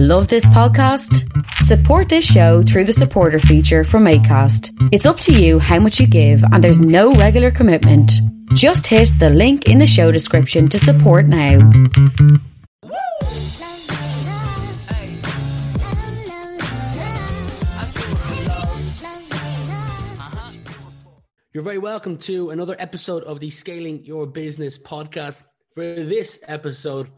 Love this podcast? Support this show through the supporter feature from ACAST. It's up to you how much you give, and there's no regular commitment. Just hit the link in the show description to support now. You're very welcome to another episode of the Scaling Your Business podcast. For this episode,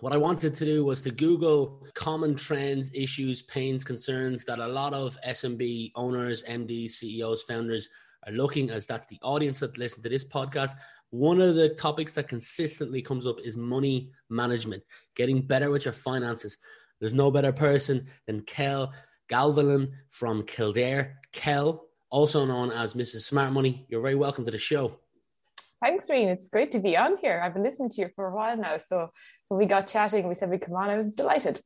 what I wanted to do was to Google common trends, issues, pains, concerns that a lot of SMB owners, MDs, CEOs, founders are looking as that's the audience that listen to this podcast. One of the topics that consistently comes up is money management, getting better with your finances. There's no better person than Kel Galvin from Kildare. Kel, also known as Mrs. Smart Money, you're very welcome to the show. Thanks, Reen. It's great to be on here. I've been listening to you for a while now. So when we got chatting, we said we'd come on. I was delighted.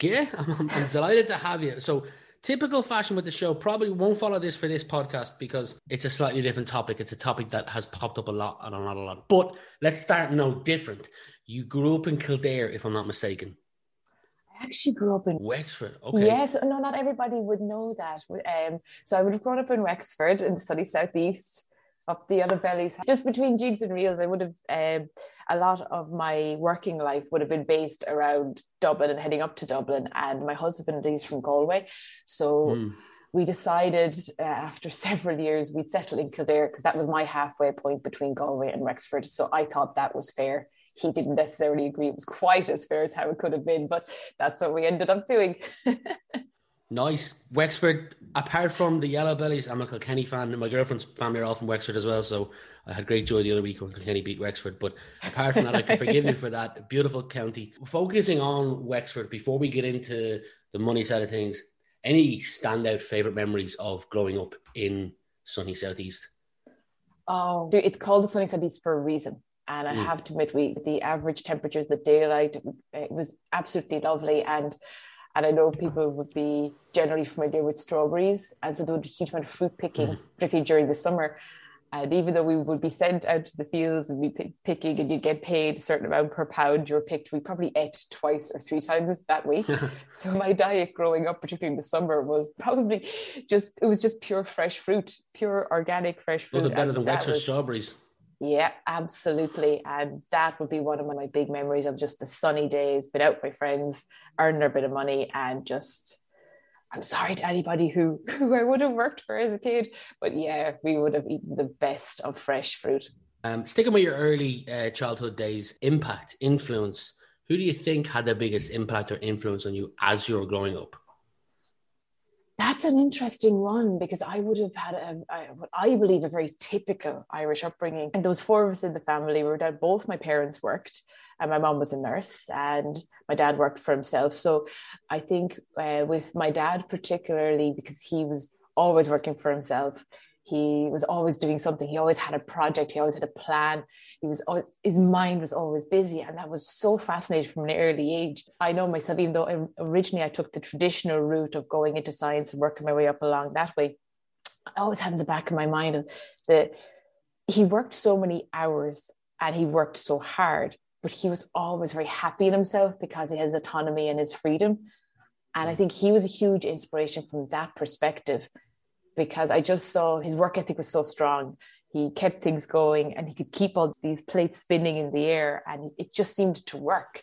Yeah, I'm, I'm delighted to have you. So typical fashion with the show probably won't follow this for this podcast because it's a slightly different topic. It's a topic that has popped up a lot and a lot, a lot. But let's start no different. You grew up in Kildare, if I'm not mistaken. I actually grew up in Wexford. Okay. Yes, no, not everybody would know that. Um, so I would have grown up in Wexford in the sunny southeast up the Yellow Bellies. Just between jigs and reels, I would have um, a lot of my working life would have been based around Dublin and heading up to Dublin. And my husband is from Galway, so. Mm. We decided uh, after several years we'd settle in Kildare because that was my halfway point between Galway and Wexford. So I thought that was fair. He didn't necessarily agree it was quite as fair as how it could have been, but that's what we ended up doing. Nice. Wexford, apart from the Yellow Bellies, I'm a Kilkenny fan, my girlfriend's family are all from Wexford as well. So I had great joy the other week when Kilkenny beat Wexford. But apart from that, I can forgive you for that. Beautiful county. Focusing on Wexford, before we get into the money side of things, any standout favourite memories of growing up in sunny Southeast? Oh, it's called the sunny Southeast for a reason. And I mm. have to admit, we the average temperatures, the daylight, it was absolutely lovely. And and I know people would be generally familiar with strawberries. And so there would be a huge amount of fruit picking, mm. particularly during the summer. And even though we would be sent out to the fields and be picking and you get paid a certain amount per pound you're picked, we probably ate twice or three times that week. so my diet growing up, particularly in the summer, was probably just, it was just pure fresh fruit, pure organic fresh fruit. Was it better than Wexford strawberries? Yeah, absolutely. And that would be one of my big memories of just the sunny days, been out with my friends, earning a bit of money, and just I'm sorry to anybody who, who I would have worked for as a kid, but yeah, we would have eaten the best of fresh fruit. Um, sticking with your early uh, childhood days, impact, influence, who do you think had the biggest impact or influence on you as you were growing up? That's an interesting one because I would have had a, a, what I believe a very typical Irish upbringing. And those four of us in the family. Were dad, both my parents worked, and my mom was a nurse, and my dad worked for himself. So I think uh, with my dad particularly because he was always working for himself, he was always doing something. He always had a project. He always had a plan. He was his mind was always busy, and that was so fascinating from an early age. I know myself, even though I, originally I took the traditional route of going into science and working my way up along that way, I always had in the back of my mind that he worked so many hours and he worked so hard, but he was always very happy in himself because he has autonomy and his freedom. And I mm. think he was a huge inspiration from that perspective because I just saw his work ethic was so strong. He kept things going and he could keep all these plates spinning in the air and it just seemed to work.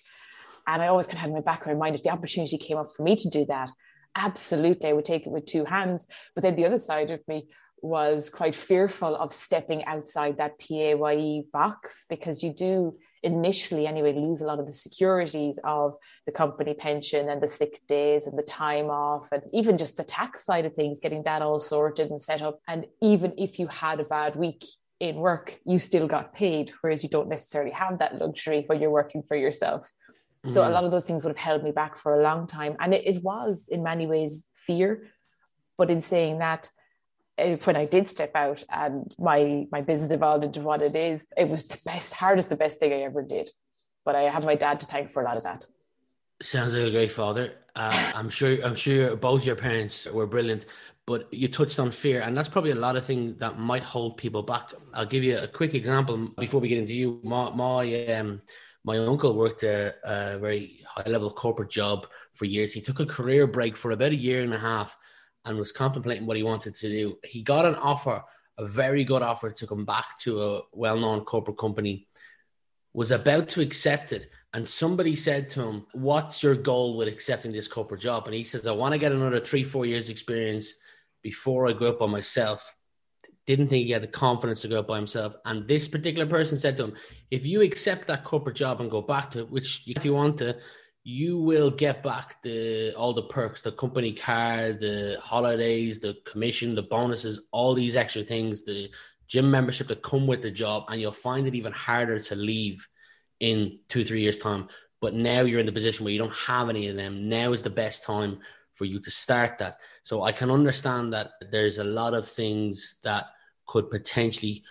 And I always kind of had in my back of my mind if the opportunity came up for me to do that, absolutely, I would take it with two hands. But then the other side of me was quite fearful of stepping outside that PAYE box because you do initially anyway lose a lot of the securities of the company pension and the sick days and the time off and even just the tax side of things getting that all sorted and set up. And even if you had a bad week in work you still got paid whereas you don't necessarily have that luxury when you're working for yourself. So a mm-hmm. lot of those things would have held me back for a long time. And it, it was in many ways fear. But in saying that when I did step out and my my business evolved into what it is, it was the best, hardest, the best thing I ever did. But I have my dad to thank for a lot of that. Sounds like a great father. Uh, I'm sure. I'm sure both your parents were brilliant. But you touched on fear, and that's probably a lot of things that might hold people back. I'll give you a quick example before we get into you. My my um, My uncle worked a, a very high level corporate job for years. He took a career break for about a year and a half and was contemplating what he wanted to do. He got an offer, a very good offer to come back to a well known corporate company, was about to accept it. And somebody said to him, What's your goal with accepting this corporate job? And he says, I want to get another three, four years experience before I go up by myself. Didn't think he had the confidence to go up by himself. And this particular person said to him, If you accept that corporate job and go back to it, which if you want to, you will get back the all the perks, the company car, the holidays, the commission, the bonuses, all these extra things, the gym membership that come with the job, and you'll find it even harder to leave in two, three years' time. But now you're in the position where you don't have any of them. Now is the best time for you to start that. So I can understand that there's a lot of things that could potentially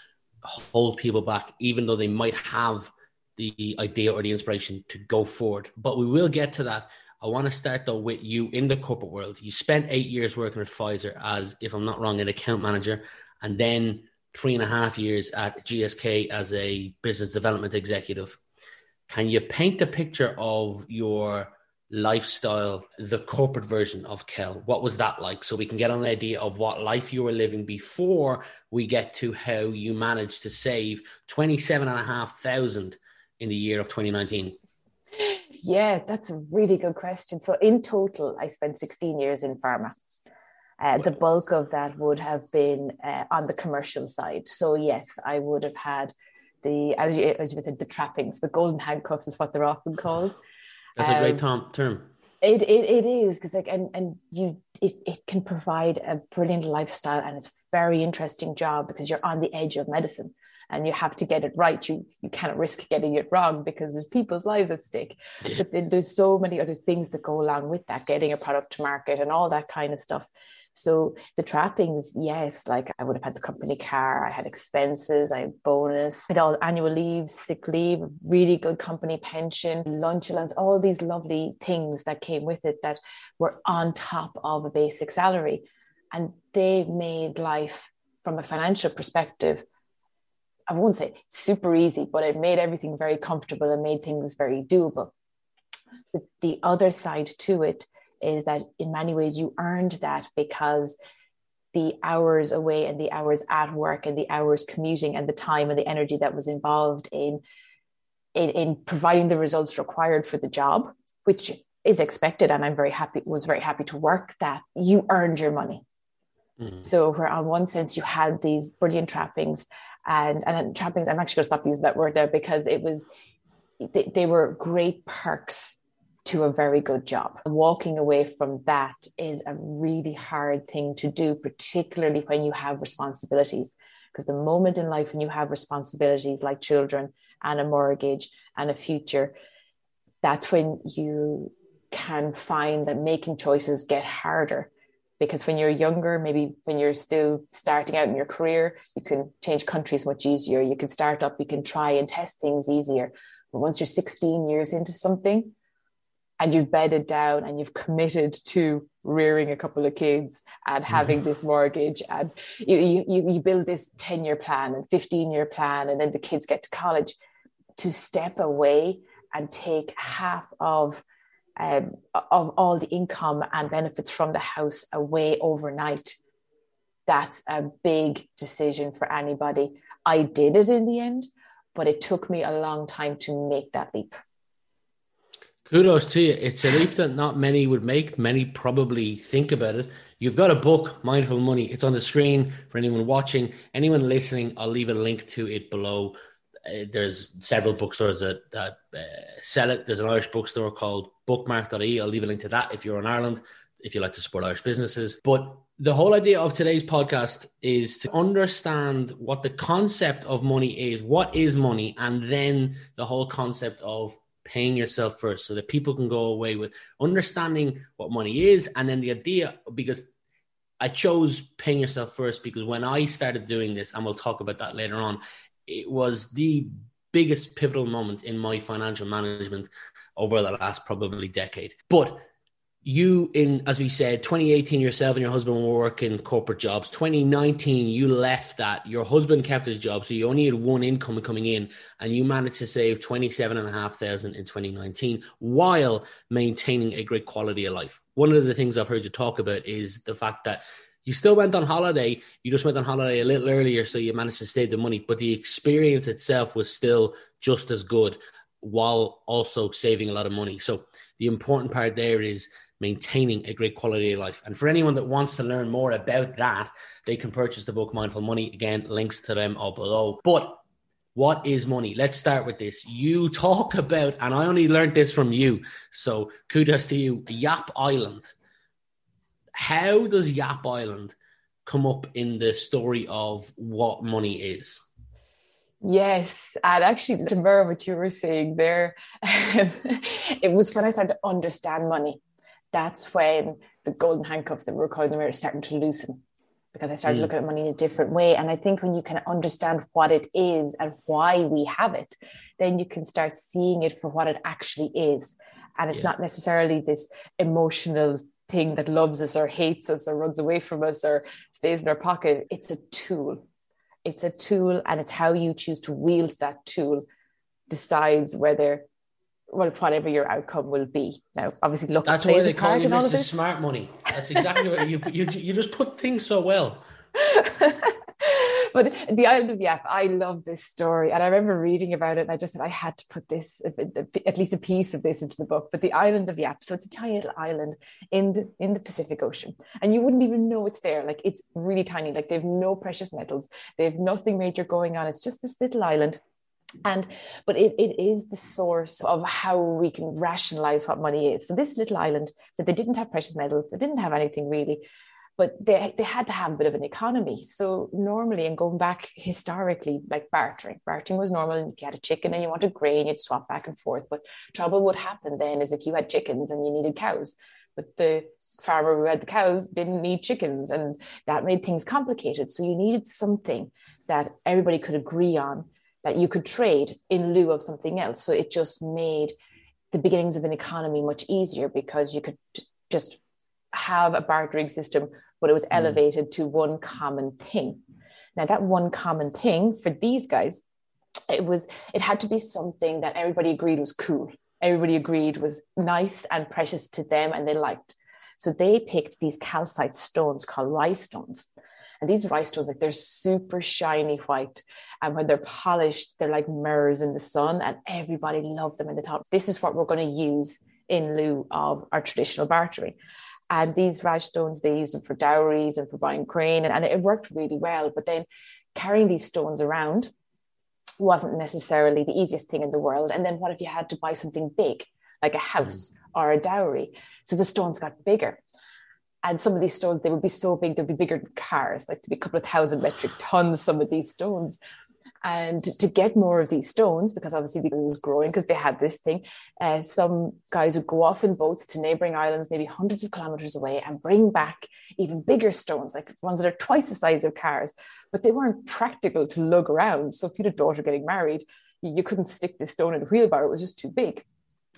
hold people back, even though they might have the idea or the inspiration to go forward. But we will get to that. I want to start though with you in the corporate world. You spent eight years working at Pfizer as, if I'm not wrong, an account manager, and then three and a half years at GSK as a business development executive. Can you paint a picture of your lifestyle, the corporate version of Kel? What was that like? So we can get an idea of what life you were living before we get to how you managed to save 27 and a half thousand in the year of 2019? Yeah, that's a really good question. So, in total, I spent 16 years in pharma. Uh, the bulk of that would have been uh, on the commercial side. So, yes, I would have had the, as you, as you said, the trappings, the golden handcuffs is what they're often called. That's um, a great um, term. It, it, it is because like and, and you it, it can provide a brilliant lifestyle and it's a very interesting job because you're on the edge of medicine and you have to get it right. You you cannot risk getting it wrong because there's people's lives at stake. Yeah. But then there's so many other things that go along with that, getting a product to market and all that kind of stuff. So the trappings, yes, like I would have had the company car, I had expenses, I had bonus, I had all annual leave, sick leave, really good company pension, lunch allowance, all these lovely things that came with it that were on top of a basic salary. And they made life from a financial perspective I won't say super easy, but it made everything very comfortable and made things very doable. The, the other side to it is that in many ways you earned that because the hours away and the hours at work and the hours commuting and the time and the energy that was involved in in, in providing the results required for the job, which is expected, and I'm very happy was very happy to work that you earned your money. Mm-hmm. So where on one sense you had these brilliant trappings and and trappings. I'm actually going to stop using that word there because it was they, they were great perks to a very good job. Walking away from that is a really hard thing to do, particularly when you have responsibilities. Because the moment in life when you have responsibilities like children and a mortgage and a future, that's when you can find that making choices get harder because when you're younger, maybe when you're still starting out in your career, you can change countries much easier. You can start up, you can try and test things easier. But once you're 16 years into something and you've bedded down and you've committed to rearing a couple of kids and having this mortgage and you, you, you build this 10 year plan and 15 year plan and then the kids get to college to step away and take half of um, of all the income and benefits from the house away overnight. That's a big decision for anybody. I did it in the end, but it took me a long time to make that leap. Kudos to you. It's a leap that not many would make. Many probably think about it. You've got a book, Mindful Money. It's on the screen for anyone watching, anyone listening. I'll leave a link to it below. Uh, there's several bookstores that, that uh, sell it. There's an Irish bookstore called bookmark.ie. I'll leave a link to that if you're in Ireland, if you like to support Irish businesses. But the whole idea of today's podcast is to understand what the concept of money is, what is money, and then the whole concept of paying yourself first so that people can go away with understanding what money is and then the idea because I chose paying yourself first because when I started doing this, and we'll talk about that later on, it was the biggest pivotal moment in my financial management over the last probably decade. But you in as we said 2018 yourself and your husband were working corporate jobs. 2019 you left that. Your husband kept his job so you only had one income coming in and you managed to save 27 and a half thousand in 2019 while maintaining a great quality of life. One of the things i've heard you talk about is the fact that you still went on holiday you just went on holiday a little earlier so you managed to save the money but the experience itself was still just as good while also saving a lot of money so the important part there is maintaining a great quality of life. And for anyone that wants to learn more about that, they can purchase the book Mindful Money. Again, links to them are below. But what is money? Let's start with this. You talk about, and I only learned this from you, so kudos to you, Yap Island. How does Yap Island come up in the story of what money is? Yes, and actually, to mirror what you were saying there, it was when I started to understand money that's when the golden handcuffs that we are calling them are starting to loosen because I started mm. looking at money in a different way. And I think when you can understand what it is and why we have it, then you can start seeing it for what it actually is. And it's yeah. not necessarily this emotional thing that loves us or hates us or runs away from us or stays in our pocket. It's a tool. It's a tool, and it's how you choose to wield that tool decides whether well, whatever your outcome will be. Now, obviously, look, that's why they call you Mrs. Smart Money. That's exactly what you, you you just put things so well. but the island of Yap, I love this story, and I remember reading about it, and I just said I had to put this at least a piece of this into the book. But the island of Yap, so it's a tiny little island in the in the Pacific Ocean, and you wouldn't even know it's there. Like it's really tiny. Like they have no precious metals, they have nothing major going on. It's just this little island and but it, it is the source of how we can rationalize what money is so this little island said they didn't have precious metals they didn't have anything really but they, they had to have a bit of an economy. So normally and going back historically like bartering bartering was normal. And if you had a chicken and you wanted grain you'd swap back and forth. But trouble would happen then is if you had chickens and you needed cows. But the farmer who had the cows didn't need chickens and that made things complicated. So you needed something that everybody could agree on that you could trade in lieu of something else. So it just made the beginnings of an economy much easier because you could just have a bartering system, but it was mm. elevated to one common thing. Now, that one common thing for these guys, it was it had to be something that everybody agreed was cool. Everybody agreed was nice and precious to them, and they liked. So they picked these calcite stones called rai stones. And these rai stones, like they're super shiny white. And when they're polished, they're like mirrors in the sun. And everybody loved them. And they thought, this is what we're going to use in lieu of our traditional bartering. And these rai stones, they used them for dowries and for buying grain. And, and it worked really well. But then carrying these stones around wasn't necessarily the easiest thing in the world. And then what if you had to buy something big, like a house mm. or a dowry? So the stones got bigger and some of these stones they would be so big they'd be bigger than cars like to be a couple of thousand metric tons some of these stones and to get more of these stones because obviously it was growing because they had this thing uh, some guys would go off in boats to neighboring islands maybe hundreds of kilometers away and bring back even bigger stones like ones that are twice the size of cars but they weren't practical to lug around so if you had a daughter getting married you couldn't stick this stone in a wheelbarrow it was just too big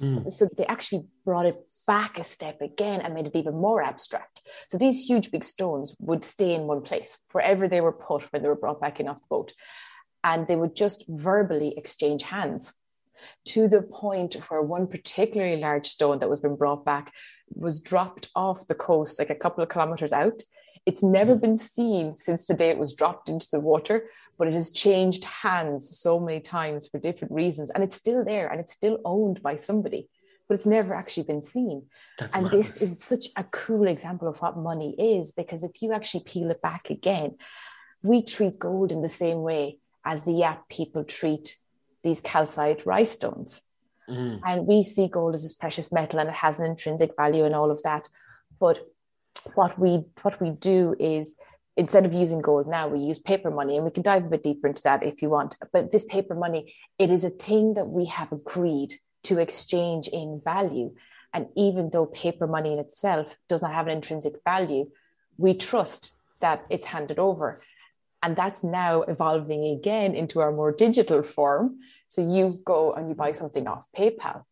Mm. So they actually brought it back a step again and made it even more abstract. So these huge big stones would stay in one place wherever they were put when they were brought back in off the boat. And they would just verbally exchange hands to the point where one particularly large stone that was been brought back was dropped off the coast like a couple of kilometers out. It's never mm. been seen since the day it was dropped into the water, but it has changed hands so many times for different reasons and it's still there and it's still owned by somebody but it's never actually been seen That's and madness. this is such a cool example of what money is because if you actually peel it back again we treat gold in the same way as the yap people treat these calcite rai stones mm. and we see gold as this precious metal and it has an intrinsic value and all of that but what we what we do is instead of using gold now, we use paper money, and we can dive a bit deeper into that if you want. But this paper money, it is a thing that we have agreed to exchange in value. And even though paper money in itself does not have an intrinsic value, we trust that it's handed over. And that's now evolving again into our more digital form. So you go and you buy something off PayPal.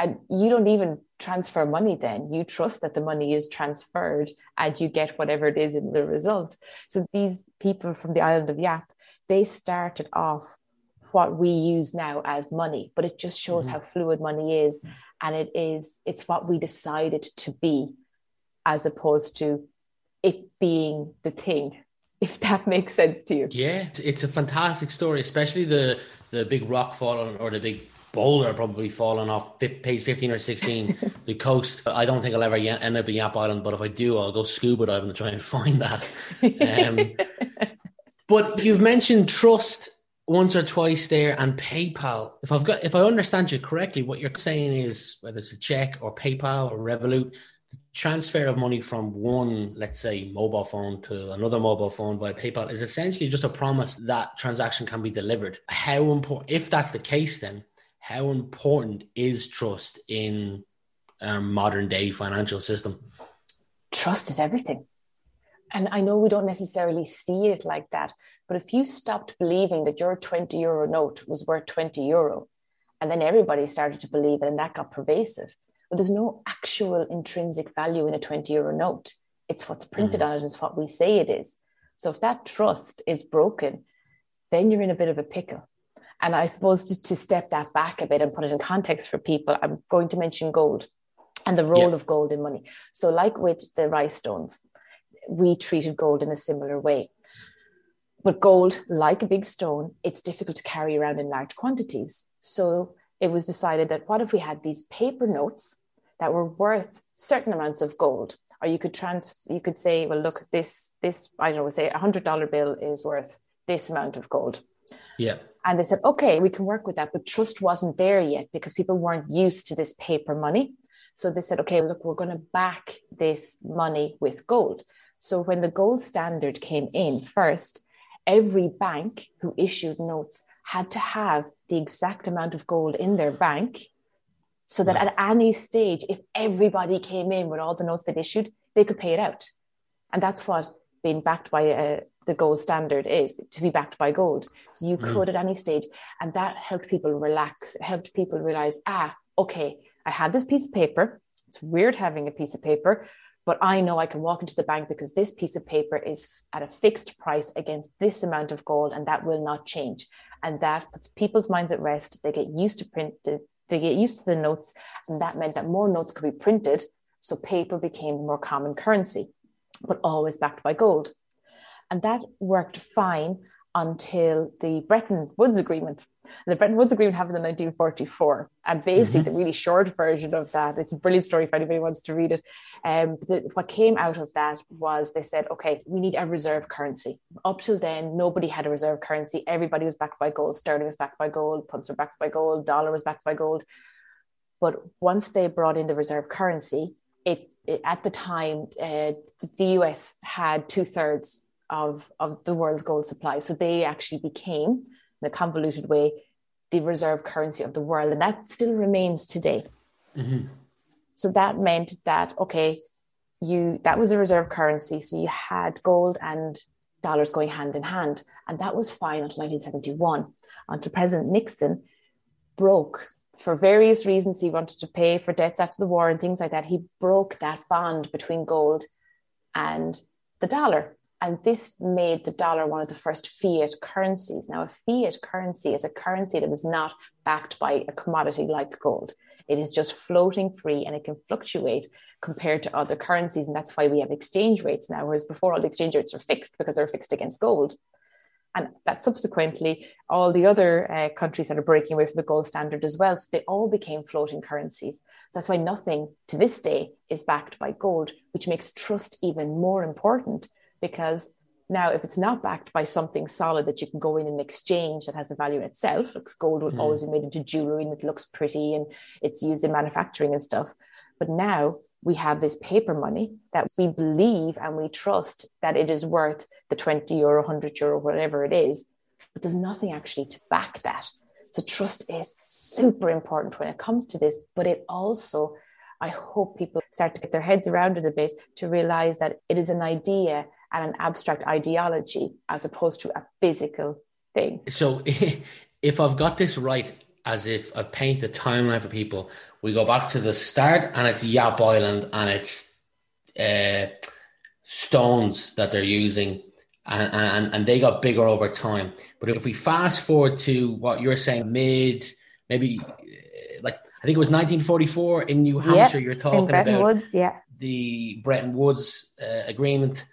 And you don't even transfer money then. You trust that the money is transferred and you get whatever it is in the result. So these people from the island of yap they started off what we use now as money but it just shows mm-hmm. how fluid money is. And it is it's what we decided to be as opposed to it being the thing if that makes sense to you. Yeah it's a fantastic story especially the the big rock falling or the big boulder probably falling off page 15 or 16 the coast. I don't think i'll ever end up in yap island but if i do i'll go scuba diving to try and find that. Um, but you've mentioned trust once or twice there and paypal. If i've got if i understand you correctly what you're saying is whether it's a check or paypal or revolut transfer of money from one let's say mobile phone to another mobile phone via paypal is essentially just a promise that transaction can be delivered how important if that's the case then how important is trust in our modern day financial system? Trust is everything. And I know we don't necessarily see it like that, but if you stopped believing that your 20 euro note was worth 20 euro, and then everybody started to believe it and that got pervasive, but there's no actual intrinsic value in a 20 euro note. It's what's printed mm-hmm. on it, it's what we say it is. So if that trust is broken, then you're in a bit of a pickle. And I suppose to, to, step that back a bit and put it in context for people, I'm going to mention gold and the role yeah. of gold in money. So, like with the rai stones, we treated gold in a similar way. But gold, like a big stone, it's difficult to carry around in large quantities. So it was decided that what if we had these paper notes that were worth certain amounts of gold? Or you could trans you could say, well, look, this this I don't know, say a hundred dollar bill is worth this amount of gold. Yeah. And they said, okay, we can work with that. But trust wasn't there yet because people weren't used to this paper money. So they said, okay, look, we're going to back this money with gold. So when the gold standard came in first, every bank who issued notes had to have the exact amount of gold in their bank so that at any stage, if everybody came in with all the notes they'd issued, they could pay it out. And that's what being backed by a, the gold standard is to be backed by gold. So you mm. could at any stage. And that helped people relax. It helped people realize, ah, okay, I had this piece of paper. It's weird having a piece of paper, but I know I can walk into the bank because this piece of paper is at a fixed price against this amount of gold, and that will not change. And that puts people's minds at rest. They get used to print, they get used to the notes, and that meant that more notes could be printed. So paper became more common currency, but always backed by gold. And that worked fine until the Bretton Woods Agreement. The Bretton Woods Agreement happened in 1944. And basically, mm-hmm. the really short version of that, it's a brilliant story if anybody wants to read it. Um, the, what came out of that was they said, okay, we need a reserve currency. Up till then, nobody had a reserve currency. Everybody was backed by gold. Sterling was backed by gold. Punts were backed by gold. Dollar was backed by gold. But once they brought in the reserve currency, it, it at the time, uh, the US had two thirds of, of the world's gold supply. So they actually became, in a convoluted way, the reserve currency of the world. And that still remains today. Mm-hmm. So that meant that, okay, you that was a reserve currency. So you had gold and dollars going hand in hand. And that was fine until 1971, until President Nixon broke for various reasons. He wanted to pay for debts after the war and things like that. He broke that bond between gold and the dollar. And this made the dollar one of the first fiat currencies. Now, a fiat currency is a currency that is not backed by a commodity like gold. It is just floating free and it can fluctuate compared to other currencies. And that's why we have exchange rates now, whereas before all the exchange rates are fixed because they're fixed against gold. And that subsequently, all the other uh, countries that are breaking away from the gold standard as well. So they all became floating currencies. That's why nothing to this day is backed by gold, which makes trust even more important because now if it's not backed by something solid that you can go in and exchange that has a value in itself like gold will mm. always be made into jewelry and it looks pretty and it's used in manufacturing and stuff but now we have this paper money that we believe and we trust that it is worth the 20 euro 100 euro whatever it is but there's nothing actually to back that so trust is super important when it comes to this but it also I hope people start to get their heads around it a bit to realize that it is an idea and an abstract ideology as opposed to a physical thing. So, if I've got this right, as if I've painted the timeline for people, We go back to the start, and it's Yap Island, and it's uh, stones that they're using, and, and and they got bigger over time. But if we fast forward to what you're saying, mid maybe uh, like I think it was 1944 in New Hampshire. Yep, you're talking Bretton about Woods, yeah. the Bretton Woods uh, agreement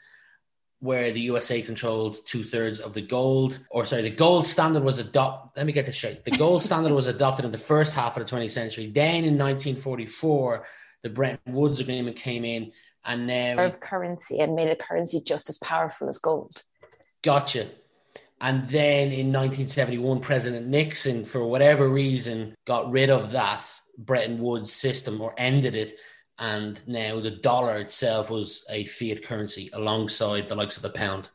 where the USA controlled two thirds of the gold, or sorry, the gold standard was adopted. Let me get this straight. The gold standard was adopted in the first half of the 20th century. Then in 1944, the Bretton Woods Agreement came in, and now of currency and made a currency just as powerful as gold. Gotcha. And then in 1971, President Nixon, for whatever reason, got rid of that Bretton Woods system or ended it and now the dollar itself was a fiat currency alongside the likes of the pound.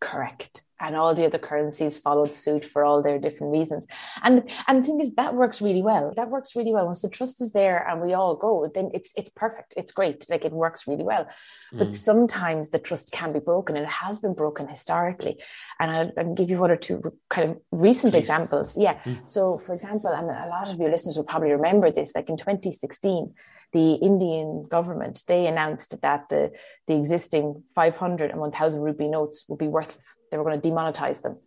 Correct. And all the other currencies followed suit for all their different reasons. And and the thing is that works really well. That works really well. Once the trust is there and we all go, then it's it's perfect. It's great. Like it works really well. But mm. sometimes the trust can be broken and it has been broken historically. And I'll, I'll give you one or two kind of recent Please. examples. Yeah. Mm. So for example, and a lot of your listeners will probably remember this, like in 2016, the Indian government, they announced that the, the existing 500 and 1000 rupee notes would be worthless. They were going to demonetize them.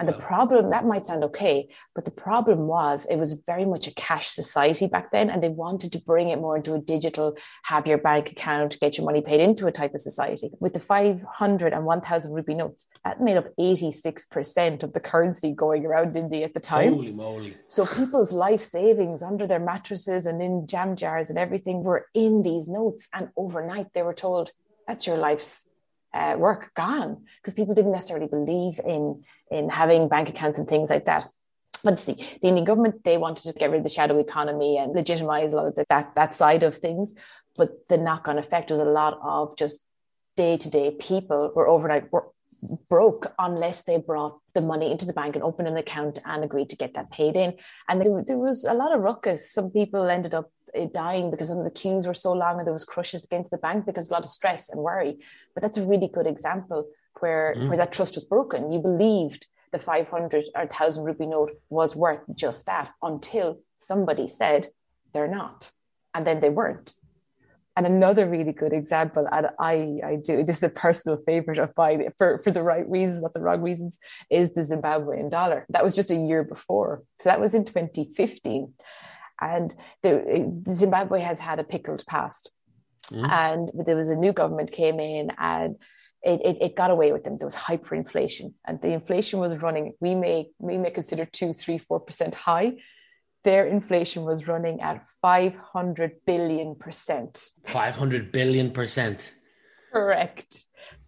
And the problem, that might sound okay, but the problem was it was very much a cash society back then. And they wanted to bring it more into a digital, have your bank account, get your money paid into a type of society. With the 500 and 1000 rupee notes, that made up 86% of the currency going around India at the time. Holy moly. So people's life savings under their mattresses and in jam jars and everything were in these notes. And overnight they were told, that's your life's uh, work gone because people didn't necessarily believe in in having bank accounts and things like that. But see, the Indian government they wanted to get rid of the shadow economy and legitimize a lot of the, that that side of things. But the knock-on effect was a lot of just day-to-day people were overnight were broke unless they brought the money into the bank and opened an account and agreed to get that paid in. And there, there was a lot of ruckus. Some people ended up dying because some of the queues were so long and there was crushes to get into the bank because a lot of stress and worry. But that's a really good example where mm. where that trust was broken. You believed the 500 or 1000 rupee note was worth just that until somebody said they're not. And then they weren't. And another really good example, and I, I do this is a personal favorite of mine for, for the right reasons, not the wrong reasons, is the Zimbabwean dollar. That was just a year before. So that was in 2015. And the, Zimbabwe has had a pickled past. Mm. And there was a new government came in and it, it, it, got away with them. There was hyperinflation, and the inflation was running. We may we may consider two, three, four percent high. Their inflation was running at five hundred billion percent. Five hundred billion percent. Correct.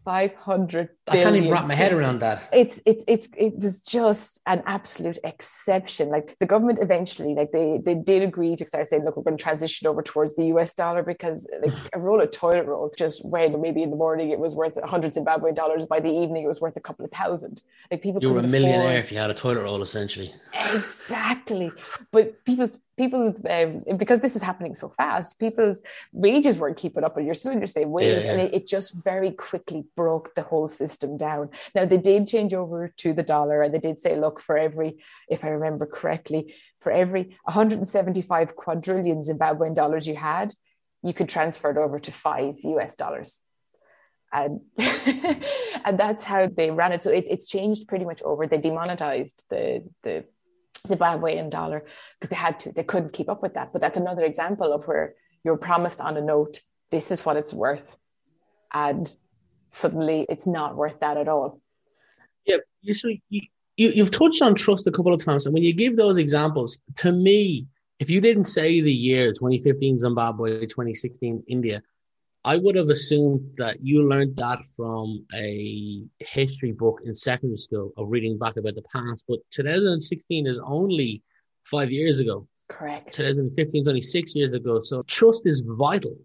500 I can't even wrap my head around that. It's it's it's it was just an absolute exception. Like the government eventually, like they they did agree to start saying, look, we're going to transition over towards the US dollar because like a roll of toilet roll just when maybe in the morning it was worth hundred Zimbabwean dollars, by the evening it was worth a couple of thousand. Like people You were a millionaire afford... if you had a toilet roll essentially. Exactly. But people's people's um, because this was happening so fast people's wages weren't keeping up and you're still in your same wage yeah, yeah. and it, it, just very quickly broke the whole system down. Now they did change over to the dollar and they did say look for every if i remember correctly for every 175 quadrillion zimbabwean dollars you had you could transfer it over to five us dollars. And and that's how they ran it. So it, it's changed pretty much over. They demonetized the the Zimbabwean dollar because they had to, they couldn't keep up with that. But that's another example of where you're promised on a note, this is what it's worth. And suddenly it's not worth that at all. Yeah. So you, you, you've touched on trust a couple of times. And when you give those examples, to me, if you didn't say the year 2015 Zimbabwe, 2016 India, I would have assumed that you learned that from a history book in secondary school of reading back about the past. But 2016 is only five years ago. Correct. 2015 is only six years ago. So trust is vital.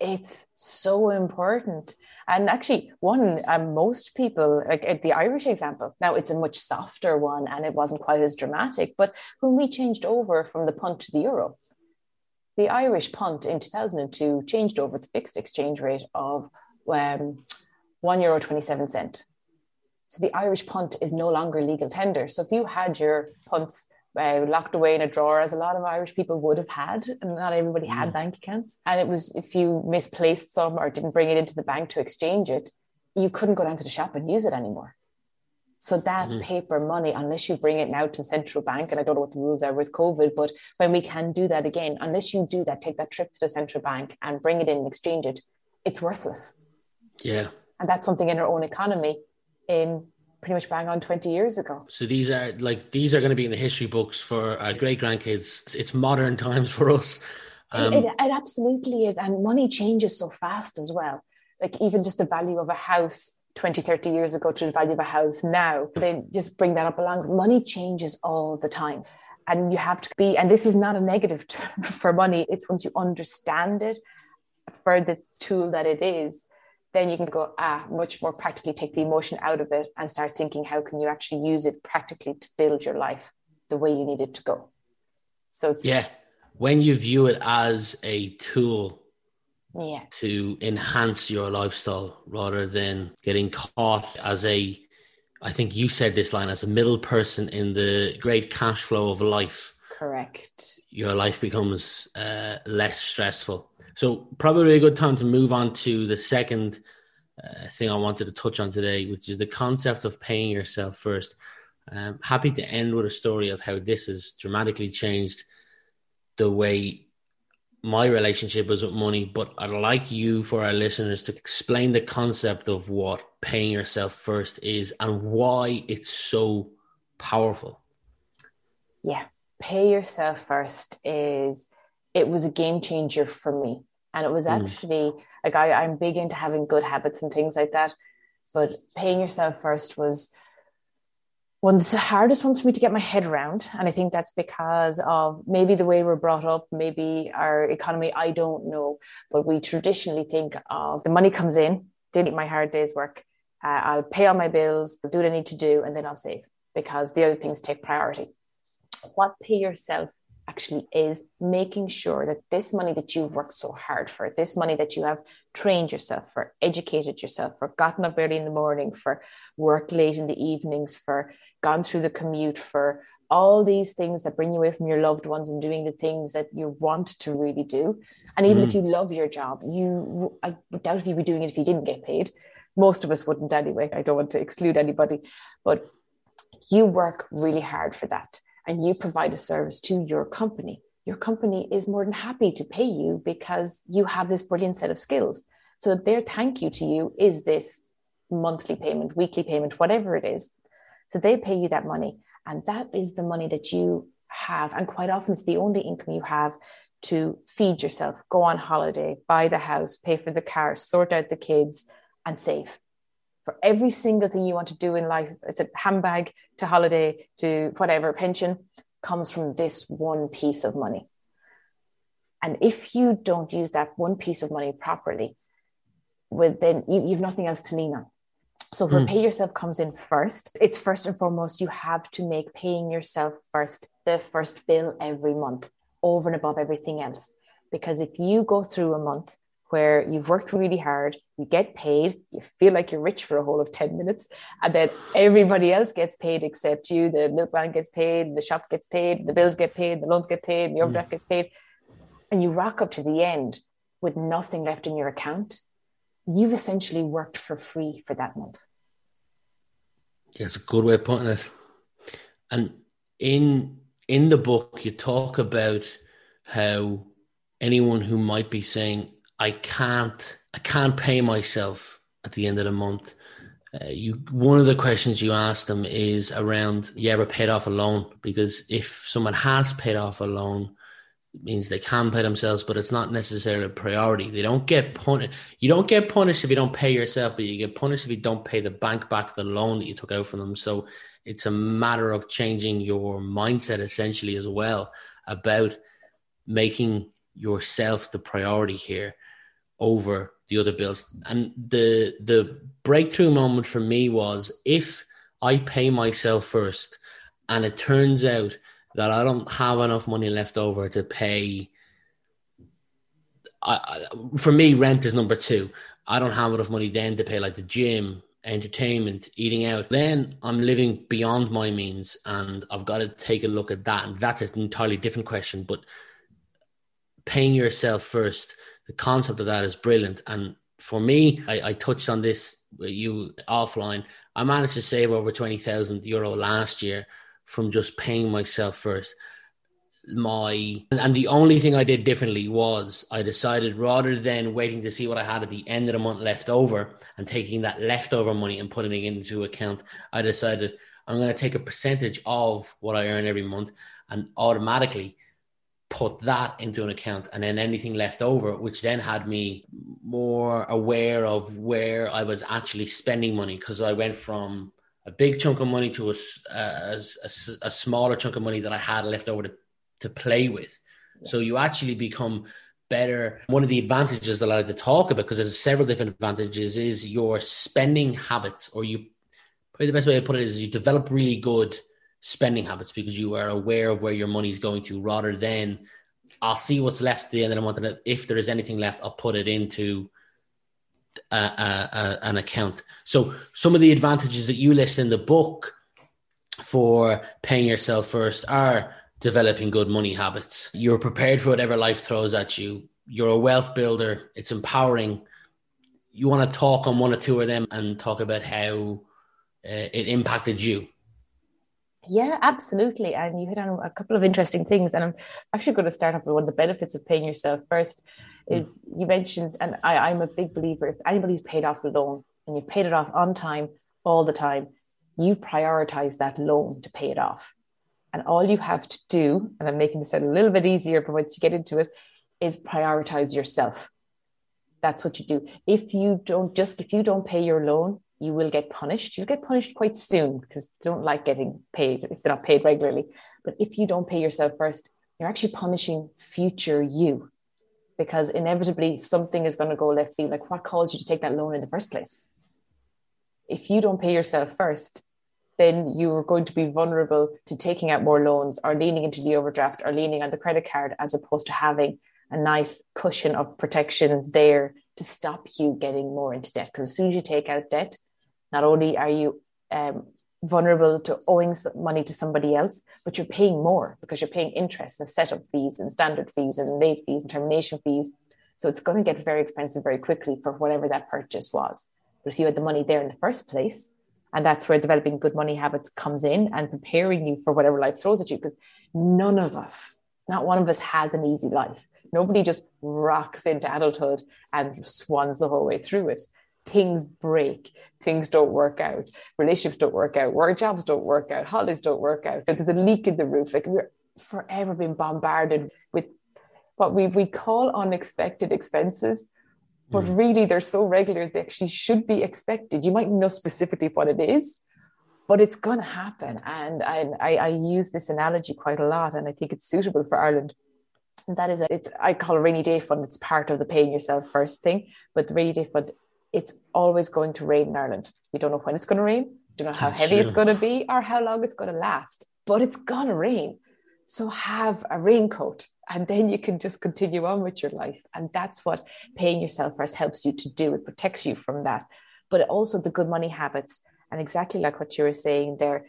It's so important. And actually, one, um, most people, like the Irish example, now it's a much softer one and it wasn't quite as dramatic. But when we changed over from the punt to the euro, the Irish punt in 2002 changed over the fixed exchange rate of um, one euro 27 cent. So the Irish punt is no longer legal tender. So if you had your punts uh, locked away in a drawer, as a lot of Irish people would have had, and not everybody had Mm. bank accounts. And it was if you misplaced some or didn't bring it into the bank to exchange it, you couldn't go down to the shop and use it anymore. So that Mhm. paper money, unless you bring it now to central bank, and I don't know what the rules are with COVID, but when we can do that again, unless you do that, take that trip to the central bank and bring it in and exchange it, it's worthless. Yeah. And that's something in our own economy in pretty much bang on 20 years ago. So these are like these are going to be in the history books for our great grandkids. It's, it's modern times for us. Um, it, it, it absolutely is. And money changes so fast as well. Like even just the value of a house 20, 30 years ago to the value of a house now, they just bring that up along. Money changes all the time. And you have to be, and this is not a negative term for money. It's once you understand it for the tool that it is, then you can go, ah, much more practically take the emotion out of it and start thinking, how can you actually use it practically to build your life the way you need it to go? So it's, yeah. When you view it as a tool yeah, to enhance your lifestyle rather than getting caught as a I think you said this line as a middle person in the great cash flow of life. correct. Your life becomes uh, less stressful. So probably a good time to move on to the second uh, thing I wanted to touch on today, which is the concept of paying yourself first. Um, happy to end with a story of how this has dramatically changed the way my relationship is with money, but I'd like you for our listeners to explain the concept of what paying yourself first is and why it's so powerful. Yeah, pay yourself first is it was a game changer for me. And it was Mm. actually like I, I'm big into having good habits and things like that. But paying yourself first was one of the hardest ones for me to get my head around. And I think that's because of maybe the way we're brought up, maybe our economy, I don't know. But we traditionally think of the money comes in, did my hard day's work, uh, I'll pay all my bills, I'll do what I need to do, and then I'll save because the other things take priority. What pay yourself actually is making sure that this money that you've worked so hard for, this money that you have trained yourself for, educated yourself for, gotten up early in the morning, for worked late in the evenings, for gone through the commute, for all these things that bring you away from your loved ones and doing the things that you want to really do. And even Mm. if you love your job, you I doubt if you'd be doing it if you didn't get paid. Most of us wouldn't anyway. I don't want to exclude anybody, but you work really hard for that and you provide a service to your company. Your company is more than happy to pay you because you have this brilliant set of skills. So their thank you to you is this monthly payment, weekly payment, whatever it is. So they pay you that money. And that is the money that you have. And quite often it's the only income you have to feed yourself, go on holiday, buy the house, pay for the car, sort out the kids, and save. For every single thing you want to do in life, it's a handbag to holiday to whatever pension comes from this one piece of money. And if you don't use that one piece of money properly, well, then you, you have nothing else to lean on. So where Mm. pay yourself comes in first, it's first and foremost, you have to make paying yourself first the first bill every month over and above everything else. Because if you go through a month where you've worked really hard, you get paid, you feel like you're rich for a whole of 10 minutes, and then everybody else gets paid except you, the milkman gets paid, the shop gets paid, the bills get paid, the loans get paid, the overdraft gets paid, and you rock up to the end with nothing left in your account, you essentially worked for free for that month. Yeah, it's a good way of putting it. And in in the book, you talk about how anyone who might be saying, "I can't, I can't pay myself at the end of the month." Uh, you one of the questions you ask them is around you ever paid off a loan because if someone has paid off a loan means they can pay themselves but it's not necessarily a priority they don't get punished you don't get punished if you don't pay yourself but you get punished if you don't pay the bank back the loan that you took out from them so it's a matter of changing your mindset essentially as well about making yourself the priority here over the other bills. And the the breakthrough moment for me was if I pay myself first and it turns out that I don't have enough money left over to pay I, I, for me rent is number 2. I don't have enough money then to pay like the gym entertainment, eating out. Then I'm living beyond my means, and I've got to take a look at that. And that's an entirely different question. But paying yourself first, the concept of that is brilliant. And for me, I, I touched on this with you offline. I managed to save over 20,000 euro last year from just paying myself first. My and the only thing I did differently was I decided rather than waiting to see what I had at the end of the month left over and taking that leftover money and putting it into account, I decided I'm going to take a percentage of what I earn every month and automatically put that into an account and then anything left over which then had me more aware of where I was actually spending money because I went from a big chunk of money to a, a, a, a smaller chunk of money that I had left over to to play with. Yeah. So you actually become better. One of the advantages that I like to talk about, because there's several different advantages, is your spending habits, or you probably the best way to put it is you develop really good spending habits because you are aware of where your money is going to rather than I'll see what's left at the end of the month. And if there is anything left, I'll put it into a, a, an account. So some of the advantages that you list in the book for paying yourself first are developing good money habits. You're prepared for whatever life throws at you. You're a wealth builder. It's empowering. You want to talk on one or two of them and talk about how uh, it impacted you. Yeah, absolutely. And you hit on a couple of interesting things. And I'm actually going to start off with one of the benefits of paying yourself first hmm. is mm. you mentioned, and I, I'm a big believer if anybody's paid off a loan and you've paid it off on time all the time, you prioritize that loan to pay it off. And all you have to do, and I'm making this a little bit easier, but once you get into it, is prioritize yourself. That's what you do. If you don't just if you don't pay your loan, you will get punished. You'll get punished quite soon because they don't like getting paid if they're not paid regularly. But if you don't pay yourself first, you're actually punishing future you because inevitably something is going to go left field. Like what caused you to take that loan in the first place? If you don't pay yourself first, then you're going to be vulnerable to taking out more loans or leaning into the overdraft or leaning on the credit card as opposed to having a nice cushion of protection there to stop you getting more into debt. Because as soon as you take out debt, not only are you um, vulnerable to owing money to somebody else, but you're paying more because you're paying interest and setup fees and standard fees and late fees and termination fees. So it's going to get very expensive very quickly for whatever that purchase was. But if you had the money there in the first place, and that's where developing good money habits comes in and preparing you for whatever life throws at you. Because none of us, not one of us has an easy life. Nobody just rocks into adulthood and swans the whole way through it. Things break, things don't work out, relationships don't work out, work jobs don't work out, holidays don't work out. There's a leak in the roof. Like we're forever being bombarded with what we, we call unexpected expenses but mm. really they're so regular they actually should be expected. You might know specifically what it is, but it's going to happen. And I, I, I, use this analogy quite a lot, and I think it's suitable for Ireland. And that is, a, it's I call a rainy day fund. It's part of the paying yourself first thing, but the rainy day fund, it's always going to rain in Ireland. You don't know when it's going to rain, you don't know how That's heavy true. it's going to be, or how long it's going to last, but it's going to rain. So have a raincoat and then you can just continue on with your life. And that's what paying yourself first helps you to do. It protects you from that. But also the good money habits. And exactly like what you were saying there,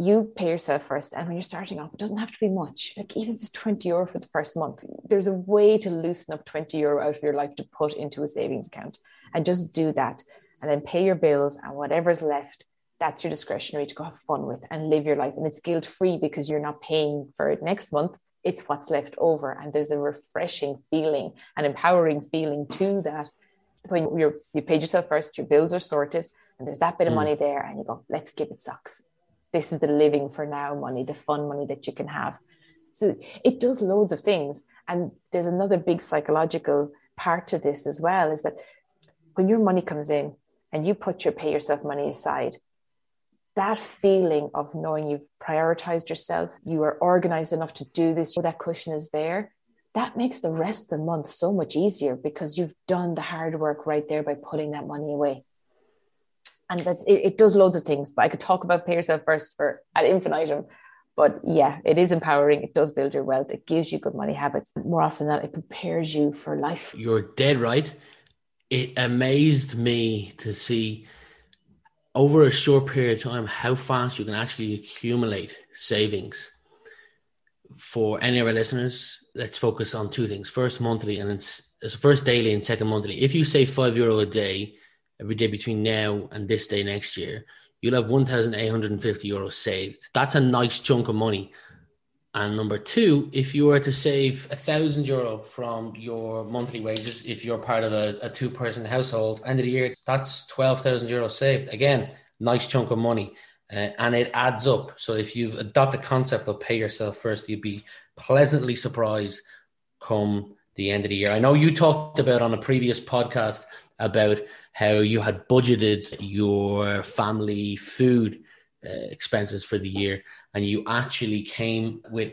you pay yourself first. And when you're starting off, it doesn't have to be much. Like even if it's 20 euro for the first month, there's a way to loosen up 20 euro out of your life to put into a savings account and just do that. And then pay your bills and whatever's left, that's your discretionary to go have fun with and live your life. And it's guilt free because you're not paying for it next month it's what's left over and there's a refreshing feeling an empowering feeling to that when you're you paid yourself first your bills are sorted and there's that bit of mm. money there and you go let's give it socks this is the living for now money the fun money that you can have so it does loads of things and there's another big psychological part to this as well is that when your money comes in and you put your pay yourself money aside that feeling of knowing you've prioritized yourself, you are organized enough to do this, so that cushion is there, that makes the rest of the month so much easier because you've done the hard work right there by putting that money away. And that's it, it does loads of things, but I could talk about pay yourself first for ad infinitum. But yeah, it is empowering. It does build your wealth. It gives you good money habits. More often than that, it prepares you for life. You're dead right. It amazed me to see over a short period of time how fast you can actually accumulate savings. For any of our listeners, let's focus on two things: first monthly, and then first daily and second monthly. If you save five euro a day every day between now and this day next year, you'll have 1,850 euros saved. That's a nice chunk of money. And number two, if you were to save a thousand euro from your monthly wages, if you're part of a, a two person household, end of the year, that's 12,000 euros saved. Again, nice chunk of money. Uh, and it adds up. So if you've adopted the concept of pay yourself first, you'd be pleasantly surprised come the end of the year. I know you talked about on a previous podcast about how you had budgeted your family food uh, expenses for the year and you actually came with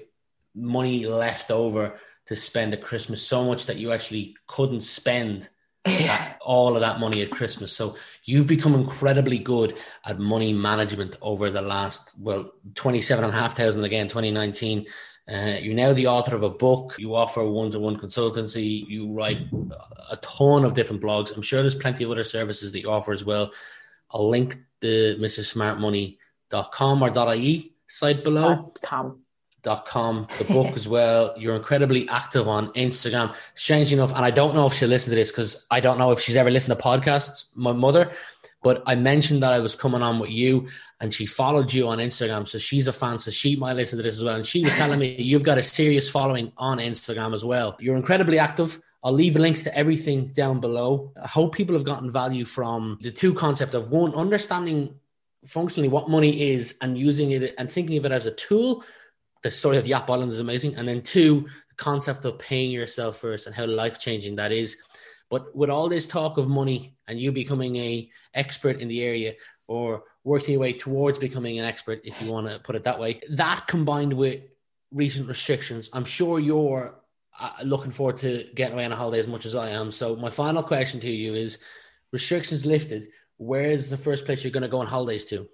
money left over to spend at Christmas so much that you actually couldn't spend all of that money at Christmas. So you've become incredibly good at money management over the last, well, 27 and a half thousand again, 2019. Uh, you're now the author of a book. You offer one-to-one consultancy. You write a ton of different blogs. I'm sure there's plenty of other services that you offer as well. I'll link the mrssmartmoney.com or .ie site below. .com. Com, the book as well. You're incredibly active on Instagram. Strange enough, and I don't know if she'll listen to this because I don't know if she's ever listened to podcasts, my mother, but I mentioned that I was coming on with you and she followed you on Instagram. So she's a fan. So she might listen to this as well. And she was telling me you've got a serious following on Instagram as well. You're incredibly active. I'll leave links to everything down below. I hope people have gotten value from the two concept of one, understanding functionally what money is and using it and thinking of it as a tool. The story of Yap Island is amazing. And then two, the concept of paying yourself first and how life changing that is. But with all this talk of money and you becoming a expert in the area or working your way towards becoming an expert, if you want to put it that way, that combined with recent restrictions, I'm sure you're uh, looking forward to getting away on a holiday as much as I am. So my final question to you is: restrictions lifted, where is the first place you're going to go on holidays to?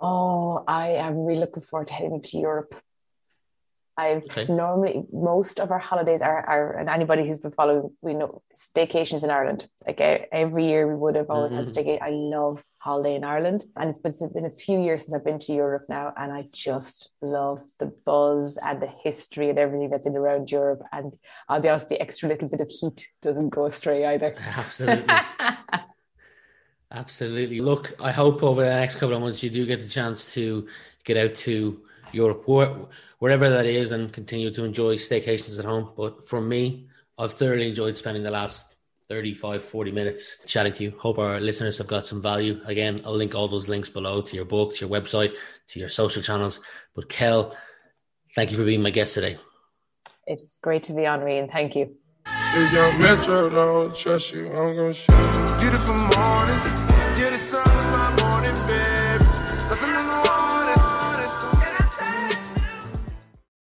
Oh, I am really looking forward to heading to Europe. I've okay. normally most of our holidays are, are and anybody who's been following we know staycations in Ireland. Like every year we would have always mm-hmm. had staycation. I love holiday in Ireland, and it's been, it's been a few years since I've been to Europe now, and I just love the buzz and the history and everything that's in around Europe. And I'll be honest, the extra little bit of heat doesn't go astray either. Absolutely. Absolutely. Look, I hope over the next couple of months you do get the chance to get out to Europe, wherever that is, and continue to enjoy staycations at home. But for me, I've thoroughly enjoyed spending the last 35, 40 minutes chatting to you. Hope our listeners have got some value. Again, I'll link all those links below to your book, to your website, to your social channels. But Kel, thank you for being my guest today. It's great to be on, and Thank you. If young Metro don't trust you, I'm gonna show you. Beautiful morning, you're the sun of my morning bed.